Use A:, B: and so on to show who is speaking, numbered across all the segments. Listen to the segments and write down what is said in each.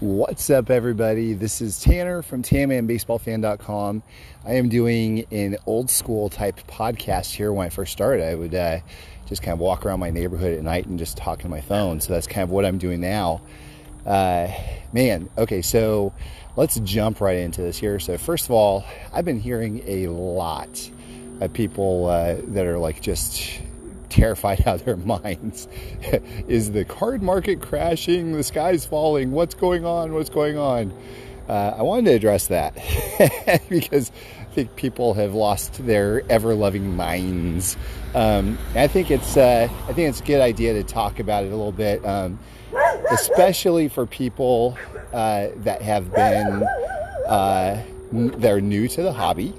A: What's up, everybody? This is Tanner from TanmanBaseballFan.com. I am doing an old school type podcast here. When I first started, I would uh, just kind of walk around my neighborhood at night and just talk on my phone. So that's kind of what I'm doing now. Uh, man, okay, so let's jump right into this here. So, first of all, I've been hearing a lot of people uh, that are like just terrified out of their minds. Is the card market crashing? The sky's falling. What's going on? What's going on? Uh, I wanted to address that because I think people have lost their ever-loving minds. Um, I think it's uh, I think it's a good idea to talk about it a little bit, um, especially for people uh, that have been uh, they're new to the hobby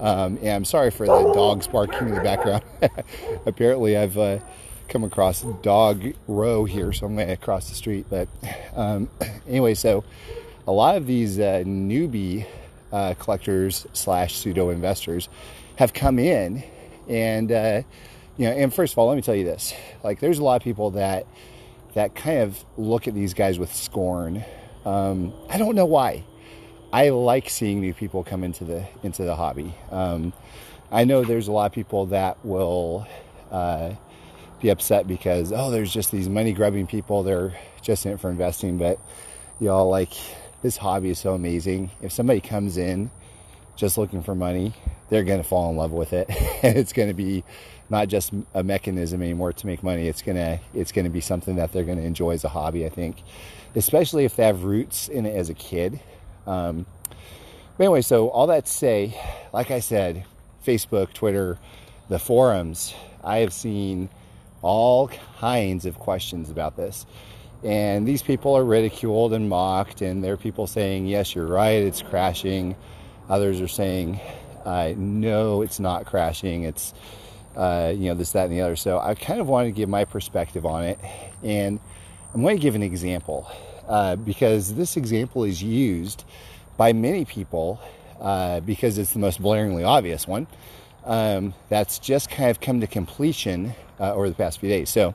A: um, and I'm sorry for the dogs barking in the background. Apparently, I've uh, come across dog row here, so I'm to cross the street. But um, anyway, so a lot of these uh, newbie uh, collectors slash pseudo investors have come in, and uh, you know, and first of all, let me tell you this: like, there's a lot of people that that kind of look at these guys with scorn. Um, I don't know why. I like seeing new people come into the into the hobby. Um, I know there's a lot of people that will uh, be upset because oh, there's just these money grubbing people. They're just in it for investing, but y'all like this hobby is so amazing. If somebody comes in just looking for money, they're going to fall in love with it, and it's going to be not just a mechanism anymore to make money. It's gonna it's gonna be something that they're going to enjoy as a hobby. I think, especially if they have roots in it as a kid. Um, but anyway, so all that to say, like I said, Facebook, Twitter, the forums, I have seen all kinds of questions about this. And these people are ridiculed and mocked, and there are people saying, Yes, you're right, it's crashing. Others are saying, uh, No, it's not crashing. It's, uh, you know, this, that, and the other. So I kind of wanted to give my perspective on it. And I'm going to give an example uh, because this example is used by many people uh, because it's the most blaringly obvious one. Um, that's just kind of come to completion uh, over the past few days. So,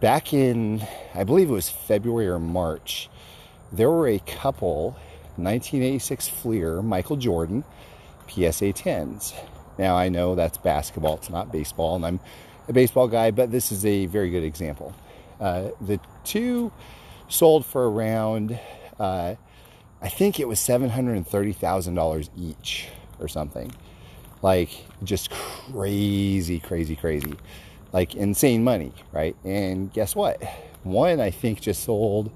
A: back in, I believe it was February or March, there were a couple 1986 Fleer Michael Jordan PSA 10s. Now, I know that's basketball, it's not baseball, and I'm a baseball guy, but this is a very good example. Uh, the two sold for around, uh, I think it was $730,000 each or something. Like just crazy, crazy, crazy. Like insane money, right? And guess what? One, I think, just sold.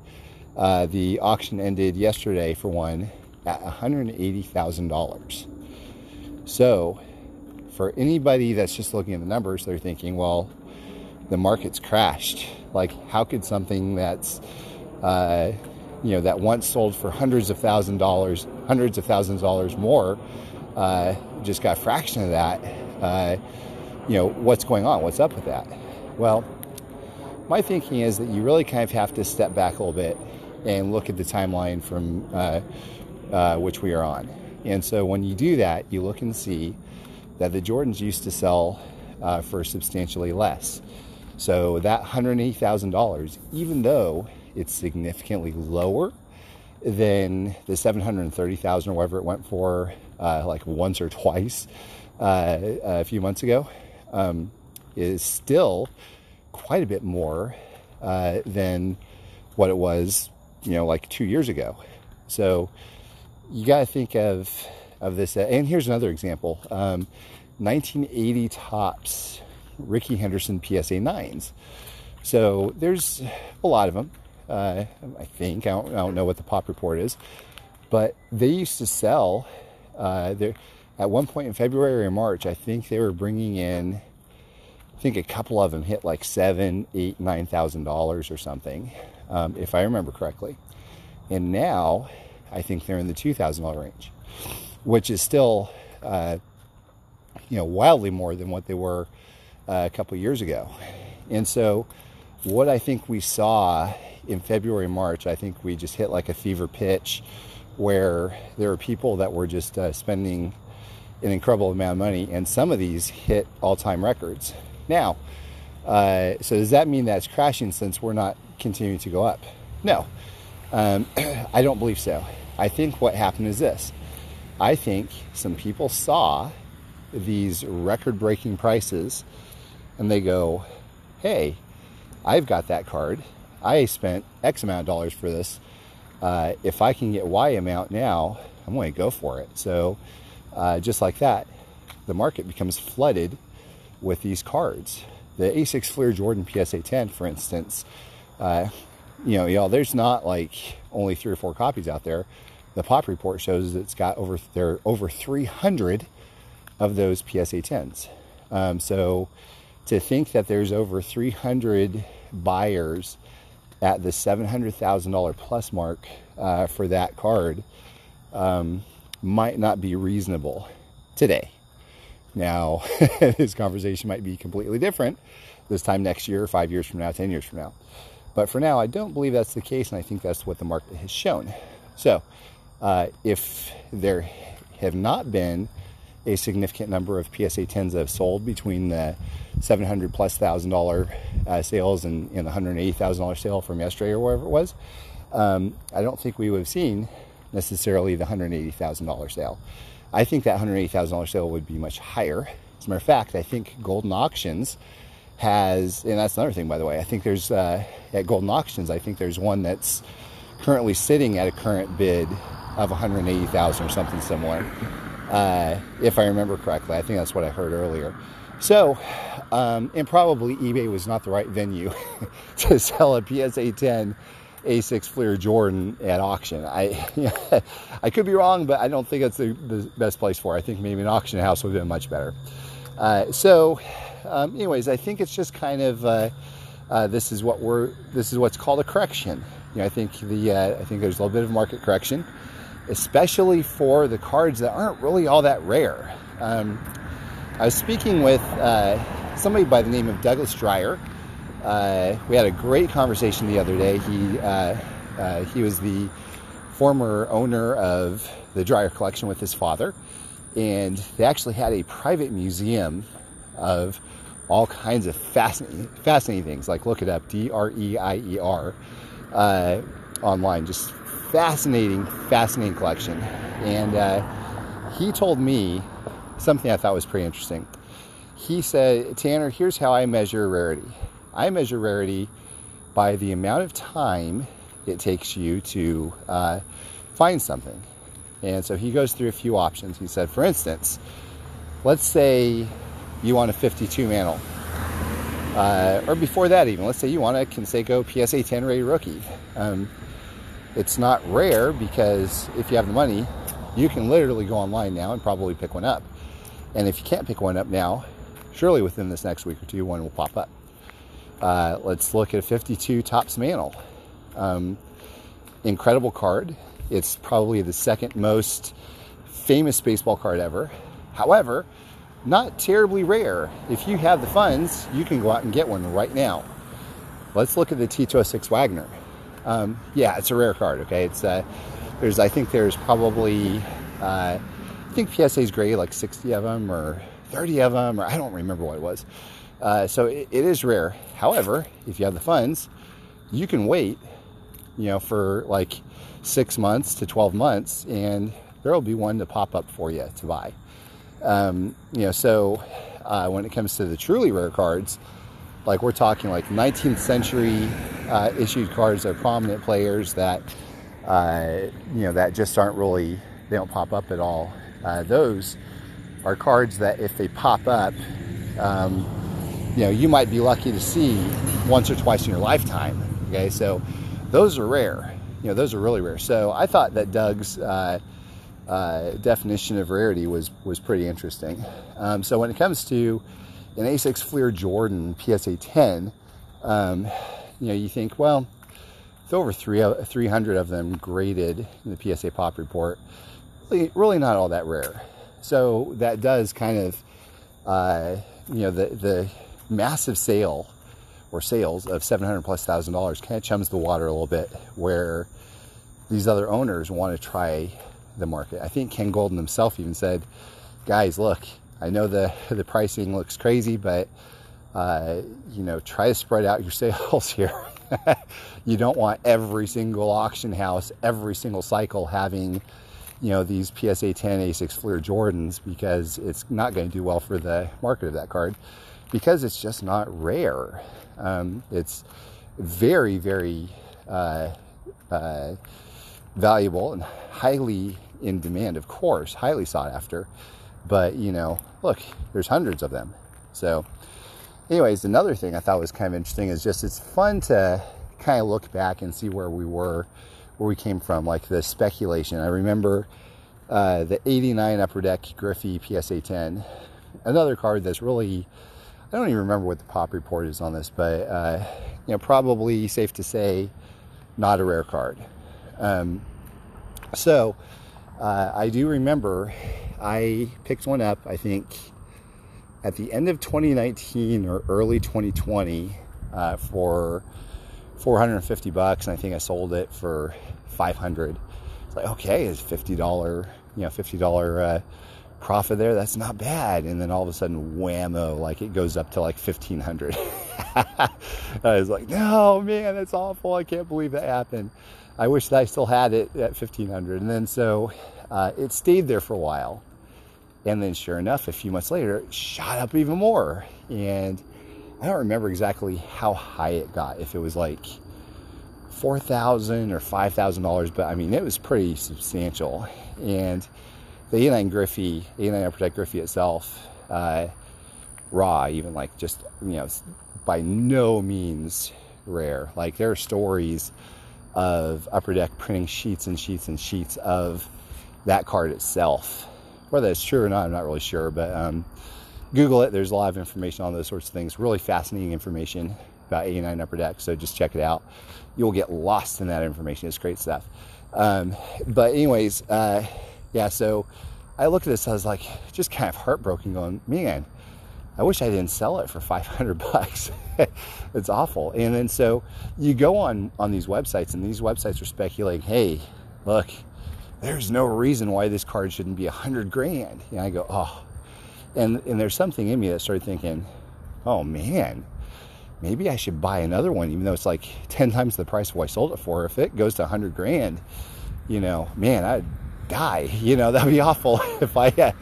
A: Uh, the auction ended yesterday for one at $180,000. So, for anybody that's just looking at the numbers, they're thinking, well, the market's crashed. Like, how could something that's uh, you know, that once sold for hundreds of thousand dollars, hundreds of thousands of dollars more, uh, just got a fraction of that. Uh, you know, what's going on? What's up with that? Well, my thinking is that you really kind of have to step back a little bit and look at the timeline from uh, uh which we are on. And so when you do that, you look and see that the Jordans used to sell uh, for substantially less. So that $180,000, even though it's significantly lower than the 730,000 or whatever it went for uh, like once or twice uh, a few months ago um, is still quite a bit more uh, than what it was you know like two years ago. So you got to think of of this and here's another example. Um, 1980 Topps rickey henderson psa 9s so there's a lot of them uh, I think I don't, I don't, know what the pop report is, but they used to sell. Uh, at one point in February or March, I think they were bringing in. I think a couple of them hit like seven, eight, nine thousand dollars or something, um, if I remember correctly. And now, I think they're in the two thousand dollar range, which is still, uh, you know, wildly more than what they were uh, a couple years ago. And so, what I think we saw in February, March, I think we just hit like a fever pitch where there were people that were just uh, spending an incredible amount of money, and some of these hit all time records. Now, uh, so does that mean that it's crashing since we're not continuing to go up? No. Um, I don't believe so. I think what happened is this. I think some people saw these record breaking prices and they go, hey, I've got that card. I spent X amount of dollars for this. Uh, if I can get Y amount now, I'm going to go for it. So, uh, just like that, the market becomes flooded with these cards. The A6 Fleer Jordan PSA 10, for instance, uh, you know, y'all, there's not like only three or four copies out there. The pop report shows it's got over there over 300 of those PSA 10s. Um, so to think that there's over 300 buyers at the $700,000 plus mark uh, for that card um, might not be reasonable today. Now, this conversation might be completely different this time next year, five years from now, 10 years from now. But for now, I don't believe that's the case, and I think that's what the market has shown. So, uh, if there have not been a significant number of PSA 10s that have sold between the 700 plus thousand dollar uh, sales and, and the 180 thousand dollar sale from yesterday or wherever it was, um, I don't think we would have seen necessarily the 180 thousand dollar sale. I think that 180 thousand dollar sale would be much higher. As a matter of fact, I think Goldin Auctions has, and that's another thing, by the way. I think there's uh, at Goldin Auctions, I think there's one that's currently sitting at a current bid of 180,000 or something similar, uh, if I remember correctly. I think that's what I heard earlier. So, um, and probably eBay was not the right venue to sell a PSA 10 A6 Fleer Jordan at auction. I I could be wrong, but I don't think that's the, the best place for it. I think maybe an auction house would have been much better. Uh, so, um, anyways, I think it's just kind of uh, uh, this is what we're this is what's called a correction. You know, I think the uh, I think there's a little bit of market correction, especially for the cards that aren't really all that rare. Um, I was speaking with uh, somebody by the name of Douglas Dreier. Uh, we had a great conversation the other day. He he was the former owner of the Dreier collection with his father and they actually had a private museum of all kinds of fascinating, fascinating things. Like look it up, D R E I E R, uh, online. Just fascinating, fascinating collection. And uh, he told me something I thought was pretty interesting. He said, Tanner, here's how I measure rarity. I measure rarity by the amount of time it takes you to uh, find something. And so he goes through a few options. He said, for instance, let's say you want a 52 mantle. Uh, or before that, even, let's say you want a Canseco PSA 10 rated rookie. Um, it's not rare because if you have the money, you can literally go online now and probably pick one up. And if you can't pick one up now, surely within this next week or two, one will pop up. Uh, let's look at a 52 Topps mantle. Um, incredible card. It's probably the second most famous baseball card ever. However, not terribly rare. If you have the funds, you can go out and get one right now. Let's look at the T206 Wagner. Um, yeah, it's a rare card. Okay, it's uh, there's I think there's probably uh, I think PSA's grade like 60 of them or 30 of them or I don't remember what it was. Uh, so it, it is rare. However, if you have the funds, you can wait, you know, for like six months to 12 months, and there will be one to pop up for you to buy. Um, you know, so uh, when it comes to the truly rare cards, like we're talking like 19th century uh, issued cards are prominent players that uh, you know that just aren't really they don't pop up at all. Uh, those are cards that if they pop up, um, you know you might be lucky to see once or twice in your lifetime. Okay, so those are rare you know, those are really rare. So I thought that Doug's uh, uh, definition of rarity was was pretty interesting. Um, so when it comes to an A6 Fleer Jordan PSA 10, um, you know, you think, well, it's over three, 300 of them graded in the PSA Pop Report. Really, really not all that rare. So that does kind of, uh, you know, the the massive sale or sales of 700 plus thousand dollars kind of chums the water a little bit where these other owners want to try the market. I think Ken Goldin himself even said, guys, look, I know the, the pricing looks crazy, but uh, you know, try to spread out your sales here. you don't want every single auction house, every single cycle having, you know, these PSA 10 A6 Fleer Jordans because it's not going to do well for the market of that card because it's just not rare. Um, it's very, very uh, uh, valuable and highly in demand, of course, highly sought after. But, you know, look, there's hundreds of them. So, anyways, another thing I thought was kind of interesting is just it's fun to kind of look back and see where we were, where we came from, like the speculation. I remember uh, the 89 Upper Deck Griffey PSA 10, another card that's really, I don't even remember what the pop report is on this, but, uh, you know, probably safe to say not a rare card. Um, so, uh, I do remember I picked one up, I think, at the end of 2019 or early 2020 uh, for 450 bucks, and I think I sold it for 500. It's like, okay, it's $50, you know, $50 uh, profit there. That's not bad. And then all of a sudden, whammo, like it goes up to like 1500. I was like, no, man, that's awful. I can't believe that happened. I wish that I still had it at 1500. And then so uh, it stayed there for a while. And then sure enough, a few months later, it shot up even more. And I don't remember exactly how high it got, if it was like 4,000 or $5,000, but I mean, it was pretty substantial. And the 89 Griffey, 89 Upper Deck Griffey itself, uh, raw, even like just, you know, by no means rare. Like there are stories of Upper Deck printing sheets and sheets and sheets of that card itself. Whether that's true or not, I'm not really sure, but um, Google it. There's a lot of information on those sorts of things. Really fascinating information about 89 Upper Deck, so just check it out. You'll get lost in that information. It's great stuff. Um, but anyways, uh, yeah, so I looked at this, I was like, just kind of heartbroken going, man, I wish I didn't sell it for 500 bucks. it's awful. And then so you go on on these websites and these websites are speculating, hey, look, there's no reason why this card shouldn't be a hundred grand. And I go, oh, and and there's something in me that started thinking, oh man, maybe I should buy another one, even though it's like ten times the price of what I sold it for. If it goes to a hundred grand, you know, man, I'd die. You know, that'd be awful if I had,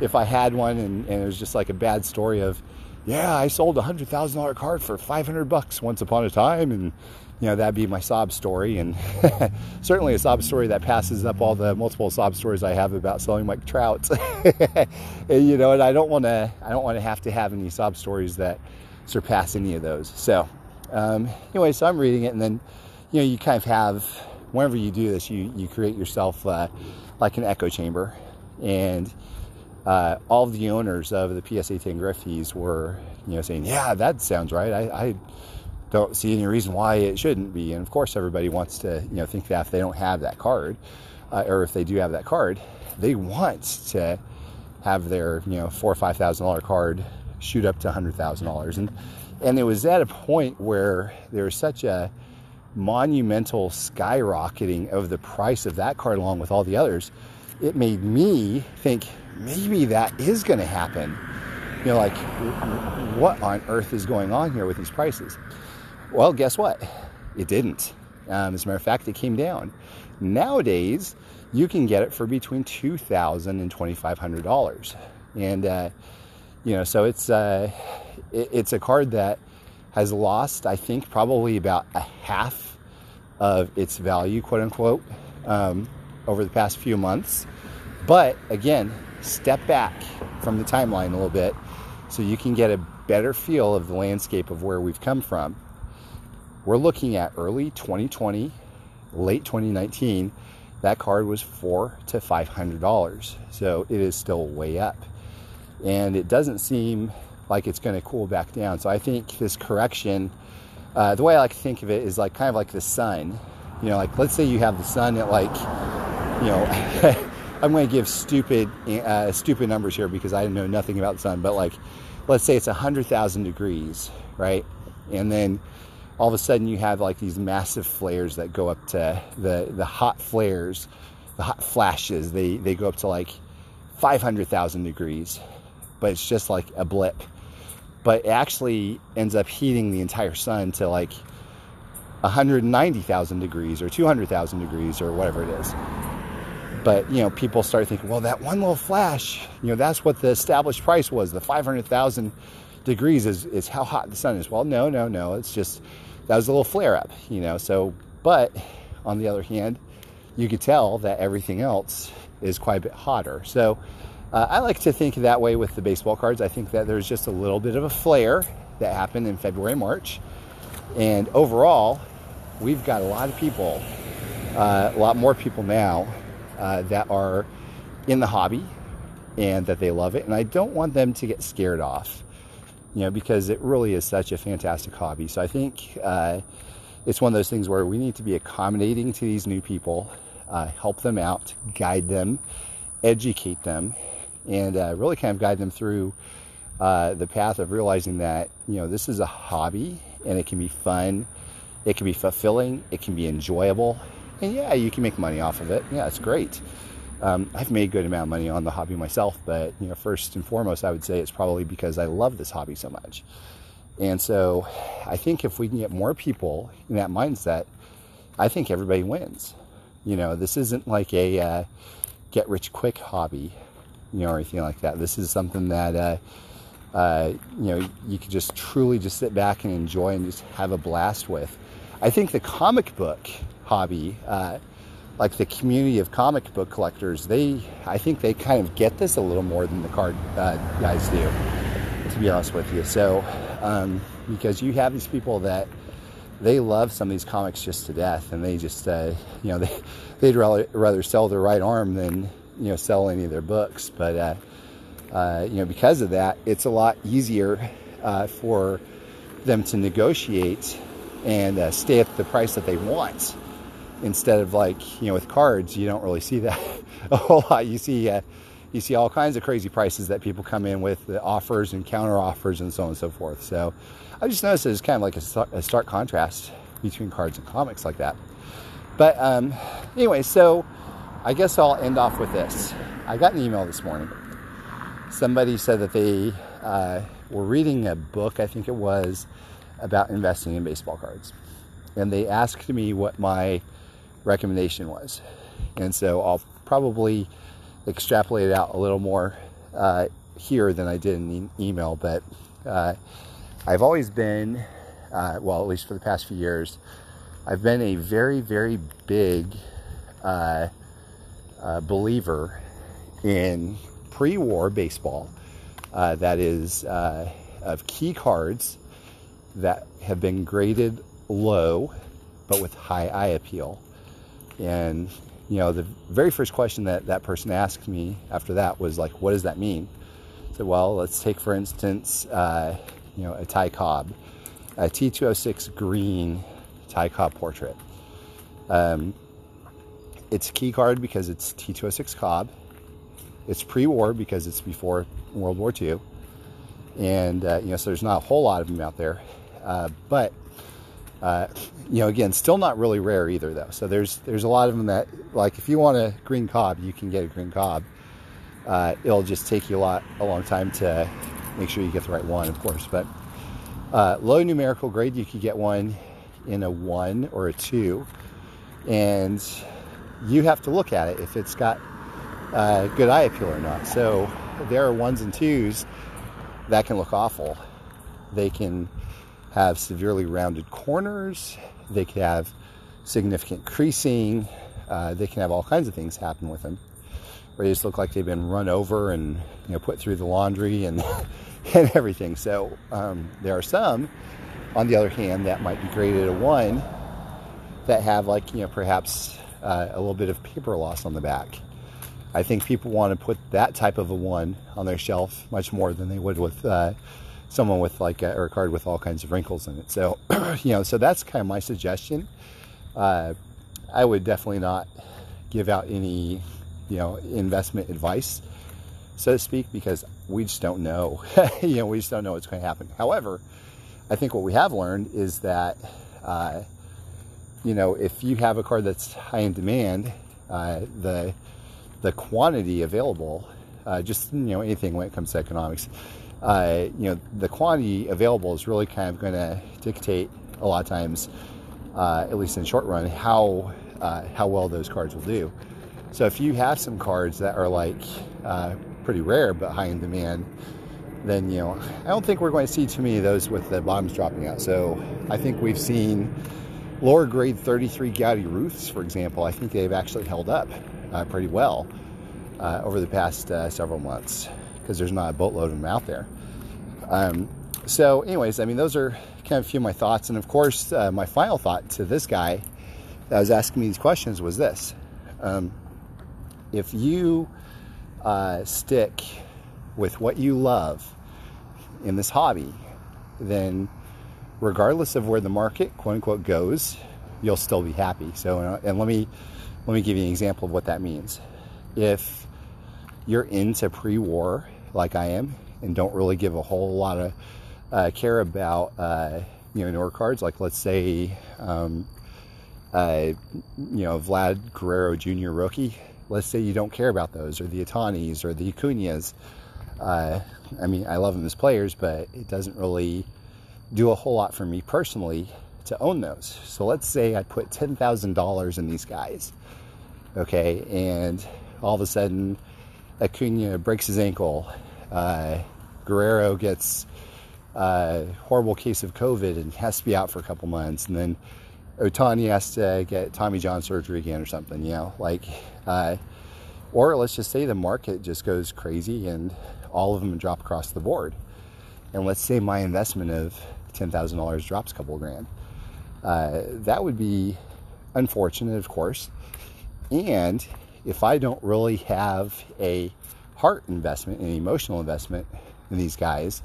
A: if I had one and, and it was just like a bad story of, yeah, I sold a hundred thousand dollar card for five hundred bucks once upon a time, and you know that'd be my sob story, and certainly a sob story that passes up all the multiple sob stories I have about selling my Trout. you know, and I don't want to, I don't want to have to have any sob stories that surpass any of those. So, um, anyway, so I'm reading it, and then you know, you kind of have whenever you do this, you you create yourself uh, like an echo chamber, and uh, all the owners of the PSA 10 Griffeys were, you know, saying, "Yeah, that sounds right. I, I, don't see any reason why it shouldn't be." And of course, everybody wants to, you know, think that if they don't have that card, uh, or if they do have that card, they want to have their, you know, four or five thousand dollar card shoot up to hundred thousand dollars. And and it was at a point where there was such a monumental skyrocketing of the price of that card along with all the others it made me think maybe that is going to happen. You know, like, what on earth is going on here with these prices? Well, guess what? It didn't. Um, as a matter of fact, it came down. Nowadays, you can get it for between two thousand and twenty five hundred dollars, and uh, you know, so it's uh, it, it's a card that has lost, I think, probably about a half of its value, quote unquote, um, over the past few months. But again, step back from the timeline a little bit so you can get a better feel of the landscape of where we've come from. We're looking at early 2020, late 2019. That card was four to five hundred dollars, so it is still way up, and it doesn't seem like it's going to cool back down. So I think this correction, uh, the way I like to think of it is like kind of like the sun. You know, like let's say you have the sun at like, you know. I'm going to give stupid, uh, stupid numbers here because I know nothing about the sun. But like, let's say it's hundred thousand degrees, right? And then all of a sudden you have like these massive flares that go up to the the hot flares, the hot flashes. They they go up to like 500,000 degrees, but it's just like a blip. But it actually ends up heating the entire sun to like 190,000 degrees or 200,000 degrees or whatever it is. But you know, people start thinking, well, that one little flash, you know, that's what the established price was. The 500,000 degrees is is how hot the sun is. Well, no, no, no. It's just that was a little flare up, you know. So, but on the other hand, you could tell that everything else is quite a bit hotter. So, uh, I like to think that way with the baseball cards. I think that there's just a little bit of a flare that happened in February, March, and overall, we've got a lot of people, uh, a lot more people now uh, that are in the hobby and that they love it. And I don't want them to get scared off, you know, because it really is such a fantastic hobby. So I think uh, it's one of those things where we need to be accommodating to these new people, uh, help them out, guide them, educate them, and uh, really kind of guide them through uh, the path of realizing that, you know, this is a hobby and it can be fun, it can be fulfilling, it can be enjoyable, and yeah, you can make money off of it. Yeah, it's great. Um, I've made a good amount of money on the hobby myself, but you know, first and foremost, I would say it's probably because I love this hobby so much. And so, I think if we can get more people in that mindset, I think everybody wins. You know, this isn't like a uh, get rich quick hobby, you know, or anything like that. This is something that uh, uh, you know you can just truly just sit back and enjoy and just have a blast with. I think the comic book hobby, uh, like the community of comic book collectors, they I think they kind of get this a little more than the card uh, guys do, to be honest with you. So um, because you have these people that they love some of these comics just to death, and they just uh, you know they they'd rather rather sell their right arm than you know sell any of their books, but. Uh, uh, you know, because of that, it's a lot easier uh, for them to negotiate and uh, stay at the price that they want instead of like you know with cards you don't really see that a whole lot. You see uh, you see all kinds of crazy prices that people come in with the offers and counter offers and so on and so forth. So i just noticed it's kind of like a, a stark contrast between cards and comics like that. But um, anyway so i guess i'll end off with this. I got an email this morning. Somebody said that they uh, were reading a book i think it was about investing in baseball cards. And they asked me what my recommendation was. And so I'll probably extrapolate it out a little more uh, here than I did in the email, but uh, I've always been, uh, well, at least for the past few years, I've been a very, very big uh, uh, believer in pre war baseball uh, that is of key cards that have been graded low but with high eye appeal. And, you know, the very first question that that person asked me after that was like, what does that mean? I said, well, let's take, for instance, uh, you know, a Ty Cobb, a T206 green Ty Cobb portrait. Um, it's a key card because it's T206 Cobb. It's pre-war because it's before World War II. And, uh, you know, so there's not a whole lot of them out there. Uh, but uh, you know, again, still not really rare either, though. So there's there's a lot of them that, like, if you want a green Cobb, you can get a green Cobb. Uh, it'll just take you a lot a long time to make sure you get the right one, of course. But uh, low numerical grade, you could get one in a one or a two, and you have to look at it if it's got uh, good eye appeal or not. So there are ones and twos that can look awful. They can have severely rounded corners. They could have significant creasing. Uh, they can have all kinds of things happen with them. They just look like they've been run over and you know put through the laundry and and everything. So um, there are some, on the other hand, that might be graded a one that have like you know perhaps uh, a little bit of paper loss on the back. I think people want to put that type of a one on their shelf much more than they would with uh, someone with like a, or a card with all kinds of wrinkles in it. So, you know, so that's kind of my suggestion. Uh, I would definitely not give out any, you know, investment advice, so to speak, because we just don't know. you know, we just don't know what's going to happen. However, I think what we have learned is that, uh, you know, if you have a card that's high in demand, uh, the the quantity available, uh, just you know, anything when it comes to economics, uh, you know, the quantity available is really kind of going to dictate a lot of times uh, at least in short run, how uh, how well those cards will do. So if you have some cards that are like uh, pretty rare but high in demand, then you know I don't think we're going to see too many of those with the bottoms dropping out. So I think we've seen lower grade 33 Goudey Ruths, for example. I think they've actually held up uh, pretty well uh, over the past several months because there's not a boatload of them out there. Um, so, anyways, I mean, those are kind of a few of my thoughts. And of course, uh, my final thought to this guy that was asking me these questions was this um, If you uh, stick with what you love in this hobby, then regardless of where the market quote unquote goes, you'll still be happy. So, uh, and let me let me give you an example of what that means. If you're into pre-war like I am and don't really give a whole lot of uh, care about uh, you know newer cards, like let's say um, uh, you know Vlad Guerrero Jr. rookie. Let's say you don't care about those, or the Ohtanis, or the Acuñas. Uh, I mean, I love them as players, but it doesn't really do a whole lot for me personally to own those. So let's say I put $10,000 in these guys, okay, and all of a sudden Acuna breaks his ankle, uh, Guerrero gets a horrible case of COVID and has to be out for a couple months, and then Ohtani has to get Tommy John surgery again or something, you know, like, uh, or let's just say the market just goes crazy and all of them drop across the board. And let's say my investment of $10,000 drops a couple grand. Uh, that would be unfortunate, of course. And if I don't really have a heart investment, an emotional investment in these guys,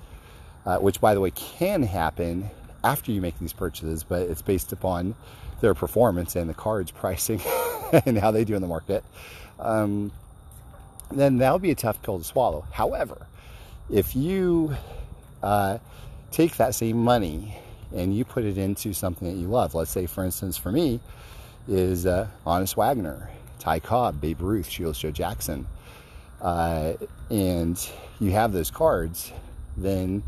A: uh, which by the way can happen after you make these purchases, but it's based upon their performance and the cards pricing and how they do in the market, um, then that would be a tough pill to swallow. However, if you uh, take that same money and you put it into something that you love, let's say, for instance, for me, is uh, Honus Wagner, Ty Cobb, Babe Ruth, Shoeless Joe Jackson, uh, and you have those cards, then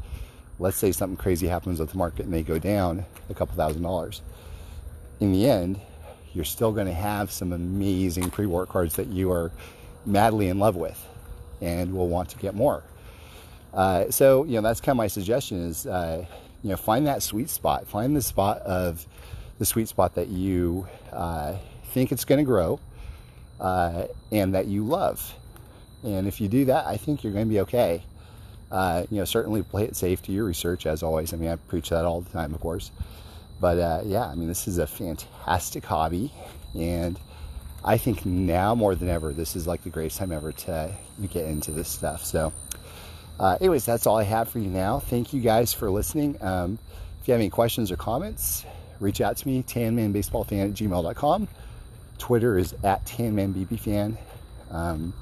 A: let's say something crazy happens with the market and they go down a couple thousand dollars. In the end, you're still going to have some amazing pre-war cards that you are madly in love with and will want to get more. Uh, so, you know, that's kind of my suggestion is, uh, you know, find that sweet spot. Find the spot of the sweet spot that you uh, think it's going to grow uh, and that you love. And if you do that, I think you're going to be okay. Uh, you know, certainly play it safe to your research as always. I mean, I preach that all the time, of course. But uh, yeah, I mean, this is a fantastic hobby, and I think now more than ever, this is like the greatest time ever to get into this stuff. So, uh, anyways, that's all I have for you now. Thank you guys for listening. Um, if you have any questions or comments, reach out to me, tanmanbaseballfan at gmail.com. Twitter is at tanmanbbfan. Um,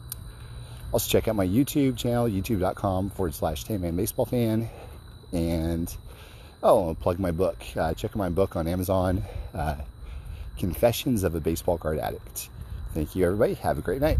A: also, check out my YouTube channel, youtube.com forward slash Tanman Baseball Fan. And, oh, I'll plug my book. Uh, check out my book on Amazon, uh, Confessions of a Baseball Card Addict. Thank you, everybody. Have a great night.